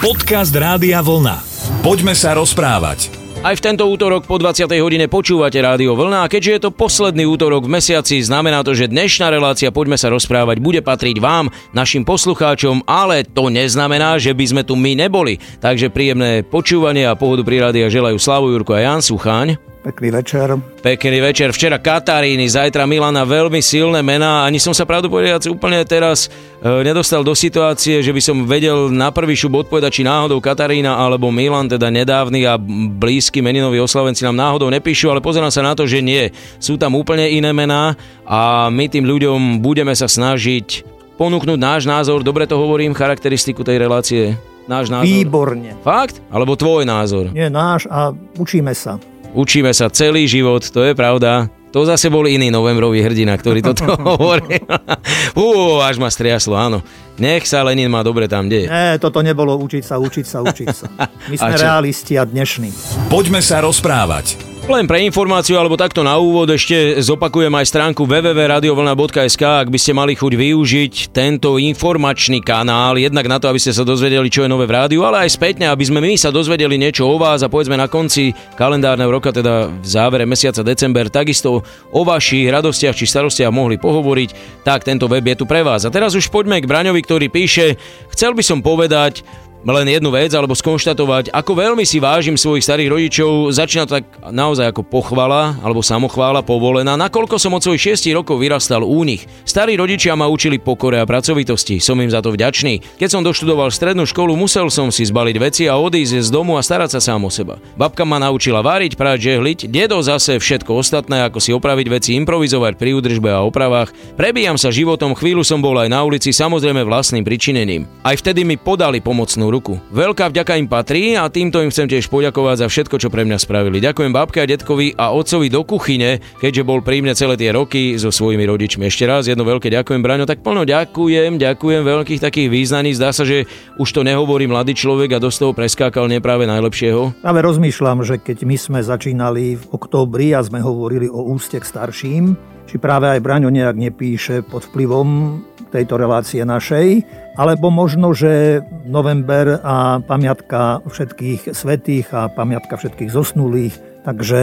Podcast Rádia Vlna. Poďme sa rozprávať. Aj v tento útorok po 20. hodine počúvate Rádio Vlna a keďže je to posledný útorok v mesiaci, znamená to, že dnešná relácia Poďme sa rozprávať bude patriť vám, našim poslucháčom, ale to neznamená, že by sme tu my neboli. Takže príjemné počúvanie a pohodu pri rádia želajú Slavu Jurko a Jan Sucháň. Pekný večer. Pekný večer. Včera Kataríny, zajtra Milana, veľmi silné mená. Ani som sa pravdu povedať úplne teraz e, nedostal do situácie, že by som vedel na prvý šup odpovedať, či náhodou Katarína alebo Milan, teda nedávny a blízky meninoví oslavenci nám náhodou nepíšu, ale pozerám sa na to, že nie. Sú tam úplne iné mená a my tým ľuďom budeme sa snažiť ponúknuť náš názor. Dobre to hovorím, charakteristiku tej relácie. Náš názor. Výborne. Fakt? Alebo tvoj názor? Nie náš a učíme sa. Učíme sa celý život, to je pravda. To zase bol iný novembrový hrdina, ktorý toto hovorí. Ú, až ma striaslo, áno. Nech sa Lenin má dobre tam deje. Nie, toto nebolo učiť sa, učiť sa, učiť sa. My sme realisti a dnešní. Poďme sa rozprávať. Len pre informáciu alebo takto na úvod ešte zopakujem aj stránku www.radiovlna.sk, ak by ste mali chuť využiť tento informačný kanál, jednak na to, aby ste sa dozvedeli, čo je nové v rádiu, ale aj spätne, aby sme my sa dozvedeli niečo o vás a povedzme na konci kalendárneho roka, teda v závere mesiaca december, takisto o vašich radostiach či starostiach mohli pohovoriť, tak tento web je tu pre vás. A teraz už poďme k Braňovi, ktorý píše, chcel by som povedať, len jednu vec, alebo skonštatovať, ako veľmi si vážim svojich starých rodičov. Začína tak naozaj ako pochvala, alebo samochvála povolená, nakoľko som od svojich 6 rokov vyrastal u nich. Starí rodičia ma učili pokore a pracovitosti, som im za to vďačný. Keď som doštudoval strednú školu, musel som si zbaliť veci a odísť z domu a starať sa sám o seba. Babka ma naučila váriť, prať, žehliť, dedo zase všetko ostatné, ako si opraviť veci, improvizovať pri údržbe a opravách. Prebíjam sa životom, chvíľu som bol aj na ulici, samozrejme vlastným pričinením. Aj vtedy mi podali pomocnú ruku. Veľká vďaka im patrí a týmto im chcem tiež poďakovať za všetko, čo pre mňa spravili. Ďakujem babke a detkovi a otcovi do kuchyne, keďže bol pri mne celé tie roky so svojimi rodičmi. Ešte raz jedno veľké ďakujem, Braňo. Tak plno ďakujem, ďakujem veľkých takých význaní. Zdá sa, že už to nehovorí mladý človek a dosť toho preskákal nepráve najlepšieho. Práve rozmýšľam, že keď my sme začínali v októbri a sme hovorili o úste starším, či práve aj Braňo nejak nepíše pod vplyvom tejto relácie našej, alebo možno, že november a pamiatka všetkých svetých a pamiatka všetkých zosnulých. Takže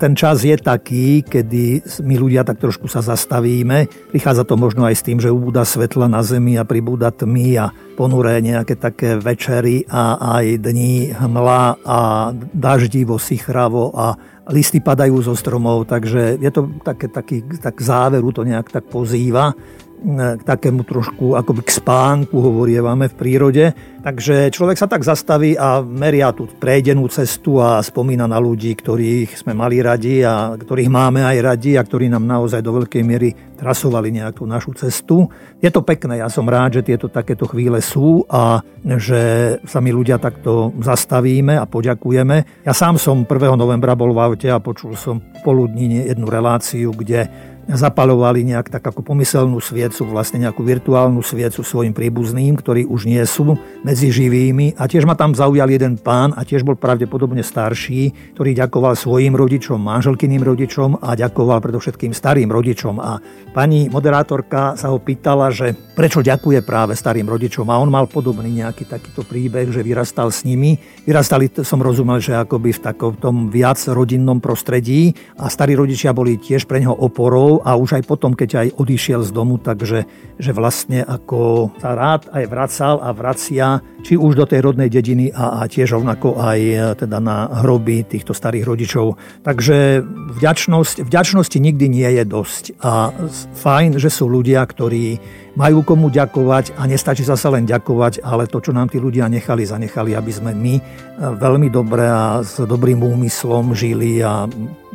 ten čas je taký, kedy my ľudia tak trošku sa zastavíme. Prichádza to možno aj s tým, že ubúda svetla na zemi a pribúda tmy a ponuré nejaké také večery a aj dní hmla a daždivo, sichravo a listy padajú zo stromov, takže je to také, taký, tak záveru to nejak tak pozýva k takému trošku akoby k spánku, hovorievame v prírode. Takže človek sa tak zastaví a meria tú prejdenú cestu a spomína na ľudí, ktorých sme mali radi a ktorých máme aj radi a ktorí nám naozaj do veľkej miery trasovali nejakú našu cestu. Je to pekné, ja som rád, že tieto takéto chvíle sú a že sa my ľudia takto zastavíme a poďakujeme. Ja sám som 1. novembra bol v aute a počul som poludní jednu reláciu, kde zapalovali nejak tak ako pomyselnú sviecu, vlastne nejakú virtuálnu sviecu svojim príbuzným, ktorí už nie sú medzi živými. A tiež ma tam zaujal jeden pán a tiež bol pravdepodobne starší, ktorý ďakoval svojim rodičom, manželkyným rodičom a ďakoval predovšetkým starým rodičom. A pani moderátorka sa ho pýtala, že prečo ďakuje práve starým rodičom. A on mal podobný nejaký takýto príbeh, že vyrastal s nimi. Vyrastali, som rozumel, že akoby v takom viac rodinnom prostredí a starí rodičia boli tiež pre neho oporou a už aj potom, keď aj odišiel z domu, takže že vlastne ako sa rád aj vracal a vracia, či už do tej rodnej dediny a, a tiež rovnako aj e, teda na hroby týchto starých rodičov. Takže vďačnosť, vďačnosti nikdy nie je dosť a fajn, že sú ľudia, ktorí majú komu ďakovať a nestačí sa len ďakovať, ale to, čo nám tí ľudia nechali, zanechali, aby sme my e, veľmi dobre a s dobrým úmyslom žili a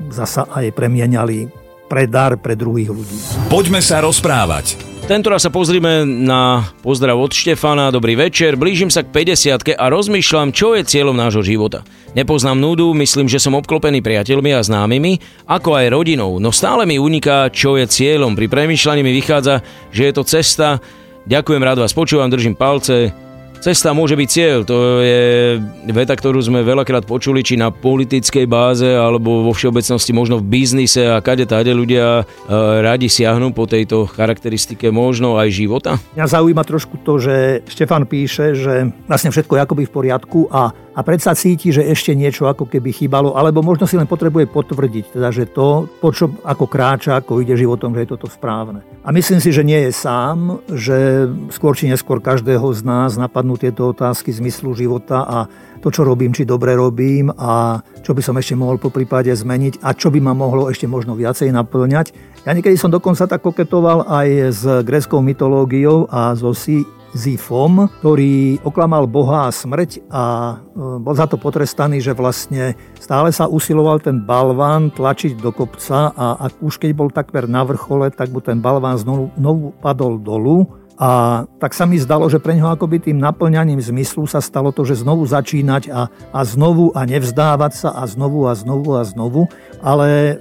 zasa aj premieniali pre dar pre druhých ľudí. Poďme sa rozprávať. Tento raz sa pozrime na pozdrav od Štefana, dobrý večer, blížim sa k 50 a rozmýšľam, čo je cieľom nášho života. Nepoznám núdu, myslím, že som obklopený priateľmi a známymi, ako aj rodinou, no stále mi uniká, čo je cieľom. Pri premýšľaní mi vychádza, že je to cesta. Ďakujem, rád vás počúvam, držím palce. Cesta môže byť cieľ, to je veta, ktorú sme veľakrát počuli, či na politickej báze, alebo vo všeobecnosti možno v biznise a kade táde ľudia e, radi siahnu po tejto charakteristike možno aj života? Mňa zaujíma trošku to, že Štefan píše, že vlastne všetko je akoby v poriadku a a predsa cíti, že ešte niečo ako keby chýbalo, alebo možno si len potrebuje potvrdiť, teda, že to, po čo ako kráča, ako ide životom, že je toto správne. A myslím si, že nie je sám, že skôr či neskôr každého z nás napadnú tieto otázky zmyslu života a to, čo robím, či dobre robím a čo by som ešte mohol po prípade zmeniť a čo by ma mohlo ešte možno viacej naplňať. Ja niekedy som dokonca tak koketoval aj s gréckou mytológiou a zo si Zifom, ktorý oklamal Boha a smrť a e, bol za to potrestaný, že vlastne stále sa usiloval ten balván tlačiť do kopca a ak už keď bol takmer na vrchole, tak mu ten balván znovu, znovu padol dolu a tak sa mi zdalo, že pre neho akoby tým naplňaním zmyslu sa stalo to, že znovu začínať a, a znovu a nevzdávať sa a znovu a znovu a znovu. Ale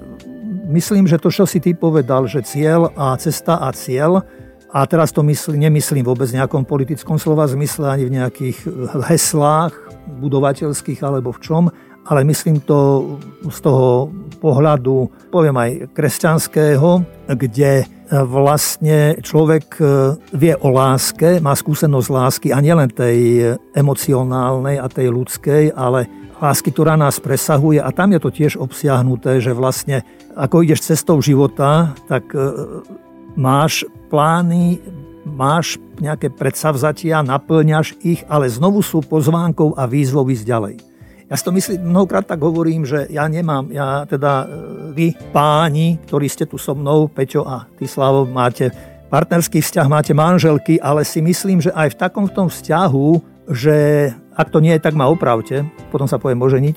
myslím, že to, čo si ty povedal, že cieľ a cesta a cieľ, a teraz to mysl, nemyslím vôbec v nejakom politickom slova zmysle, ani v nejakých eh, heslách budovateľských alebo v čom, ale myslím to z toho pohľadu, poviem aj kresťanského, kde eh, vlastne človek eh, vie o láske, má skúsenosť lásky a nielen tej emocionálnej a tej ľudskej, ale lásky, ktorá nás presahuje. A tam je to tiež obsiahnuté, že vlastne ako ideš cestou života, tak máš plány, máš nejaké predsavzatia, naplňaš ich, ale znovu sú pozvánkou a výzvou ísť ďalej. Ja si to myslím, mnohokrát tak hovorím, že ja nemám, ja teda e, vy páni, ktorí ste tu so mnou, Peťo a ty Slavo, máte partnerský vzťah, máte manželky, ale si myslím, že aj v takom tom vzťahu, že ak to nie je, tak ma opravte, potom sa poviem oženiť.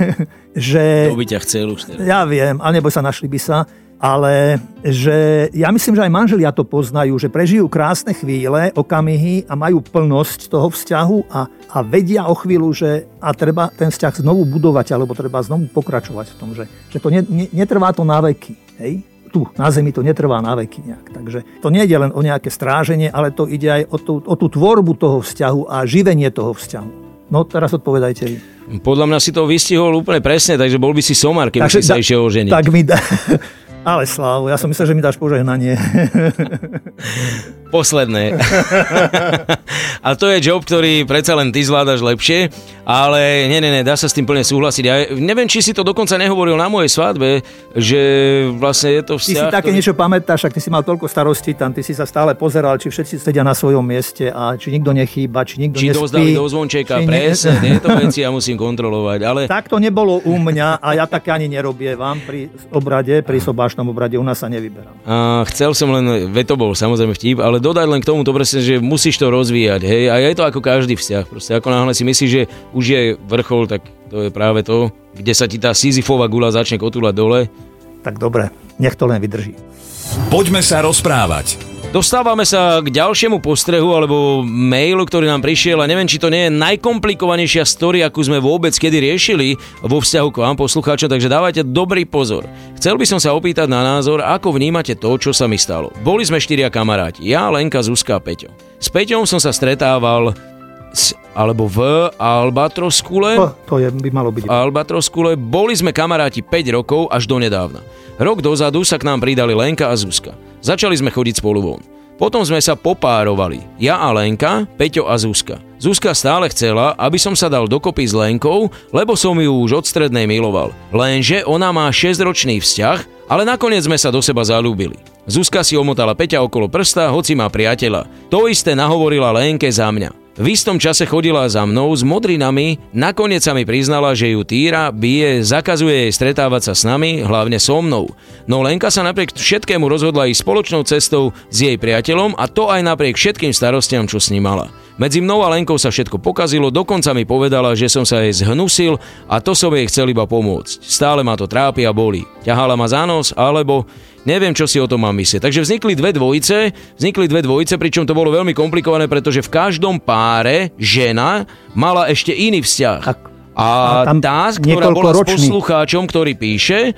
že... To by ťa chcel už teda. Ja viem, ale nebo sa našli by sa ale že ja myslím, že aj manželia to poznajú, že prežijú krásne chvíle, okamihy a majú plnosť toho vzťahu a, a vedia o chvíľu, že a treba ten vzťah znovu budovať, alebo treba znovu pokračovať v tom, že, že to ne, ne, netrvá to na veky. Hej? tu na Zemi to netrvá na veky nejak. Takže to nie je len o nejaké stráženie, ale to ide aj o tú, o tú tvorbu toho vzťahu a živenie toho vzťahu. No teraz odpovedajte vy. Podľa mňa si to vystihol úplne presne, takže bol by si somar, keby takže, si sa išiel oženiť. Tak mi, da, ale Slávu, ja som myslel, že mi dáš požehnanie. Posledné. a to je job, ktorý predsa len ty zvládaš lepšie, ale nie, nie, nie, dá sa s tým plne súhlasiť. Ja neviem, či si to dokonca nehovoril na mojej svadbe, že vlastne je to vzťah... Ty si také ktorý... niečo pamätáš, ak ty si mal toľko starostí tam, ty si sa stále pozeral, či všetci sedia na svojom mieste a či nikto nechýba, či nikto či nespí. dozdali do zvončeka, presne, ne... tieto veci ja musím kontrolovať. Ale... Tak to nebolo u mňa a ja také ani nerobievam pri obrade, pri sobáš zvláštnom obrade u nás sa nevyberám. A chcel som len, ve to bol samozrejme vtip, ale dodať len k tomu to presne, že musíš to rozvíjať, hej, a je to ako každý vzťah, proste ako náhle si myslíš, že už je vrchol, tak to je práve to, kde sa ti tá Sisyfová gula začne kotúľať dole. Tak dobre, nech to len vydrží. Poďme sa rozprávať. Dostávame sa k ďalšiemu postrehu alebo mailu, ktorý nám prišiel a neviem, či to nie je najkomplikovanejšia story, akú sme vôbec kedy riešili vo vzťahu k vám poslucháčom, takže dávajte dobrý pozor. Chcel by som sa opýtať na názor, ako vnímate to, čo sa mi stalo. Boli sme štyria kamaráti, ja, Lenka, Zuzka a Peťo. S Peťom som sa stretával s, alebo v Albatroskule. To, to je, by malo byť. Albatroskule. Boli sme kamaráti 5 rokov až do nedávna. Rok dozadu sa k nám pridali Lenka a Zuzka. Začali sme chodiť spolu von. Potom sme sa popárovali. Ja a Lenka, Peťo a Zuzka. Zuzka stále chcela, aby som sa dal dokopy s Lenkou, lebo som ju už od strednej miloval. Lenže ona má 6-ročný vzťah, ale nakoniec sme sa do seba zalúbili. Zuzka si omotala Peťa okolo prsta, hoci má priateľa. To isté nahovorila Lenke za mňa. V istom čase chodila za mnou s modrinami, nakoniec sa mi priznala, že ju týra, bije, zakazuje jej stretávať sa s nami, hlavne so mnou. No Lenka sa napriek všetkému rozhodla ísť spoločnou cestou s jej priateľom a to aj napriek všetkým starostiam, čo s ním mala. Medzi mnou a Lenkou sa všetko pokazilo, dokonca mi povedala, že som sa jej zhnusil a to som jej chcel iba pomôcť. Stále ma to trápi a boli. Ťahala ma za nos, alebo Neviem, čo si o tom mám myslieť. Takže vznikli dve dvojice, vznikli dve dvojice, pričom to bolo veľmi komplikované, pretože v každom páre žena mala ešte iný vzťah. Tak. A, a tam tá, ktorá bola ročný. s poslucháčom, ktorý píše,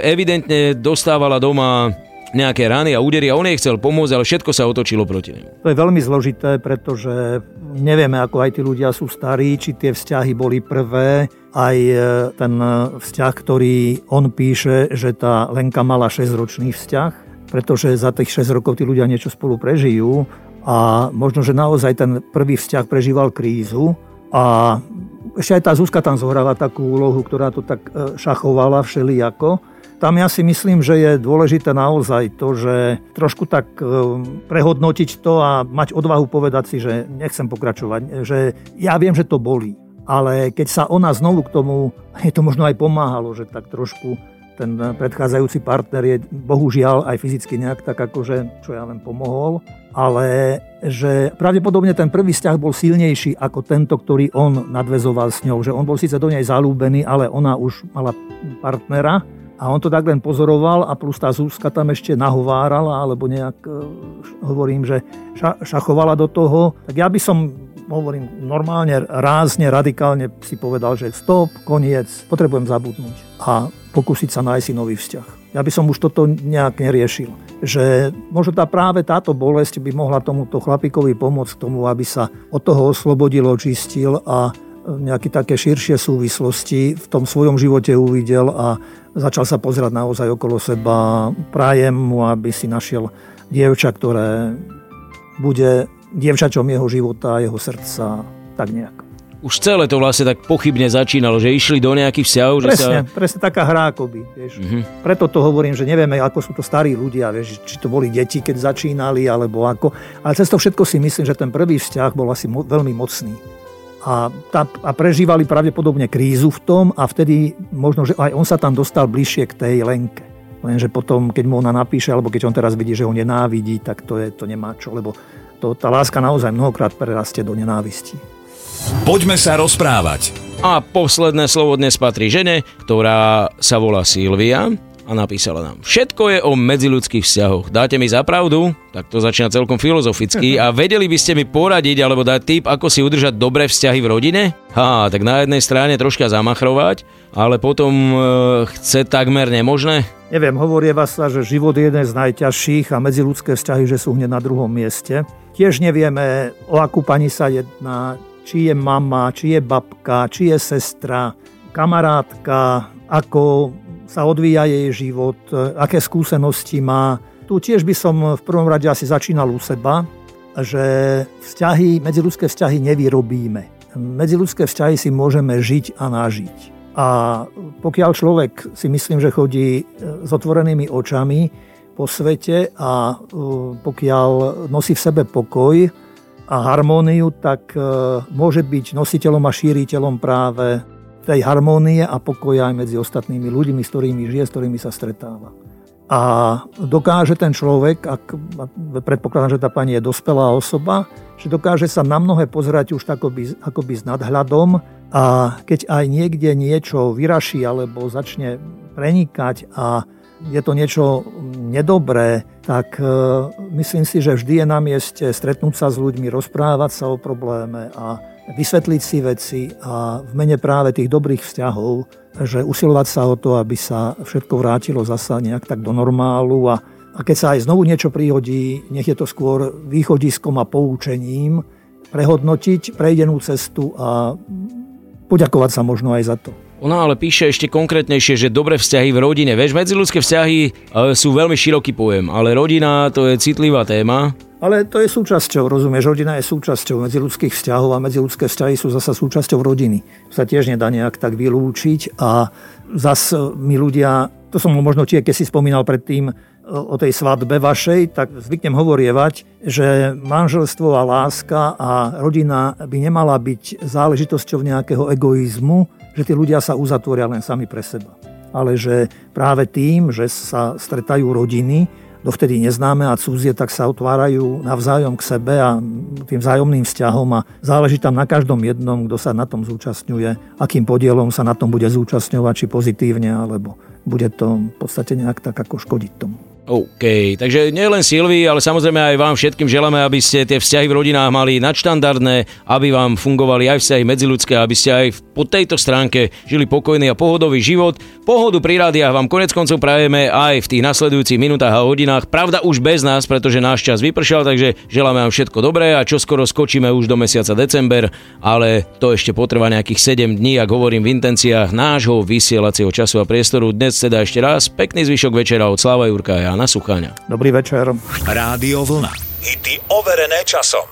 evidentne dostávala doma nejaké rany a údery a on jej chcel pomôcť, ale všetko sa otočilo proti nemu. To je veľmi zložité, pretože nevieme, ako aj tí ľudia sú starí, či tie vzťahy boli prvé, aj e, ten vzťah, ktorý on píše, že tá Lenka mala 6-ročný vzťah, pretože za tých 6 rokov tí ľudia niečo spolu prežijú a možno, že naozaj ten prvý vzťah prežíval krízu a ešte aj tá Zuzka tam zohráva takú úlohu, ktorá to tak e, šachovala všelijako. Tam ja si myslím, že je dôležité naozaj to, že trošku tak e, prehodnotiť to a mať odvahu povedať si, že nechcem pokračovať, že ja viem, že to bolí. Ale keď sa ona znovu k tomu, je to možno aj pomáhalo, že tak trošku ten predchádzajúci partner je bohužiaľ aj fyzicky nejak tak akože, čo ja len pomohol, ale že pravdepodobne ten prvý vzťah bol silnejší ako tento, ktorý on nadvezoval s ňou, že on bol síce do nej zalúbený, ale ona už mala partnera a on to tak len pozoroval a plus tá Zuzka tam ešte nahovárala, alebo nejak e, hovorím, že šachovala do toho. Tak ja by som hovorím normálne, rázne, radikálne si povedal, že stop, koniec, potrebujem zabudnúť a pokúsiť sa nájsť si nový vzťah. Ja by som už toto nejak neriešil. Že možno tá práve táto bolesť by mohla tomuto chlapikovi pomôcť k tomu, aby sa od toho oslobodil, očistil a nejaké také širšie súvislosti v tom svojom živote uvidel a začal sa pozerať naozaj okolo seba. Prajem mu, aby si našiel dievča, ktoré bude dievčačom jeho života jeho srdca, tak nejak. Už celé to vlastne tak pochybne začínalo, že išli do nejakých vzťahov. Presne, sa... presne taká hra akoby. Vieš. Uh-huh. Preto to hovorím, že nevieme, ako sú to starí ľudia, vieš, či to boli deti, keď začínali, alebo ako. Ale cez to všetko si myslím, že ten prvý vzťah bol asi mo- veľmi mocný. A, tá, a prežívali pravdepodobne krízu v tom a vtedy možno, že aj on sa tam dostal bližšie k tej Lenke. Lenže potom, keď mu ona napíše, alebo keď on teraz vidí, že ho nenávidí, tak to, je, to nemá čo, lebo to, tá láska naozaj mnohokrát prerastie do nenávisti. Poďme sa rozprávať. A posledné slovo dnes patrí žene, ktorá sa volá Silvia a napísala nám. Všetko je o medziludských vzťahoch. Dáte mi za pravdu? Tak to začína celkom filozoficky. A vedeli by ste mi poradiť alebo dať tip, ako si udržať dobré vzťahy v rodine? Ha, tak na jednej strane troška zamachrovať, ale potom e, chce takmer nemožné? Neviem, hovorí sa, že život je jeden z najťažších a medziludské vzťahy, že sú hneď na druhom mieste. Tiež nevieme, o akú pani sa jedná, či je mama, či je babka, či je sestra, kamarátka, ako sa odvíja jej život, aké skúsenosti má. Tu tiež by som v prvom rade asi začínal u seba, že vzťahy, medziludské vzťahy nevyrobíme. Medziludské vzťahy si môžeme žiť a nažiť. A pokiaľ človek si myslím, že chodí s otvorenými očami, po svete a e, pokiaľ nosí v sebe pokoj a harmóniu, tak e, môže byť nositeľom a šíriteľom práve tej harmónie a pokoja aj medzi ostatnými ľuďmi, s ktorými žije, s ktorými sa stretáva. A dokáže ten človek, ak predpokladám, že tá pani je dospelá osoba, že dokáže sa na mnohé pozerať už akoby, akoby s nadhľadom a keď aj niekde niečo vyraší alebo začne prenikať a je to niečo nedobré, tak e, myslím si, že vždy je na mieste stretnúť sa s ľuďmi, rozprávať sa o probléme a vysvetliť si veci a v mene práve tých dobrých vzťahov, že usilovať sa o to, aby sa všetko vrátilo zasa nejak tak do normálu a, a keď sa aj znovu niečo prihodí, nech je to skôr východiskom a poučením, prehodnotiť prejdenú cestu a poďakovať sa možno aj za to. Ona ale píše ešte konkrétnejšie, že dobré vzťahy v rodine. Vieš, medziludské vzťahy e, sú veľmi široký pojem, ale rodina to je citlivá téma. Ale to je súčasťou, rozumieš, rodina je súčasťou medziludských vzťahov a medziludské vzťahy sú zasa súčasťou rodiny. Sa tiež nedá nejak tak vylúčiť a zas my ľudia, to som možno tie, keď si spomínal predtým o tej svadbe vašej, tak zvyknem hovorievať, že manželstvo a láska a rodina by nemala byť záležitosťou nejakého egoizmu, že tí ľudia sa uzatvoria len sami pre seba. Ale že práve tým, že sa stretajú rodiny, dovtedy neznáme a cudzie, tak sa otvárajú navzájom k sebe a tým vzájomným vzťahom a záleží tam na každom jednom, kto sa na tom zúčastňuje, akým podielom sa na tom bude zúčastňovať, či pozitívne, alebo bude to v podstate nejak tak ako škodiť tomu. OK, takže nielen Silvii, ale samozrejme aj vám všetkým želáme, aby ste tie vzťahy v rodinách mali nadštandardné, aby vám fungovali aj vzťahy medziludské, aby ste aj po tejto stránke žili pokojný a pohodový život. Pohodu pri rádiách vám konec koncov prajeme aj v tých nasledujúcich minútach a hodinách. Pravda už bez nás, pretože náš čas vypršal, takže želáme vám všetko dobré a čo skoro skočíme už do mesiaca december, ale to ešte potrvá nejakých 7 dní, ak hovorím v intenciách nášho vysielacieho času a priestoru. Dnes teda ešte raz pekný zvyšok večera od Slava Jurka a Jana Sucháňa. Dobrý večer. Rádio Vlna. Hity overené časom.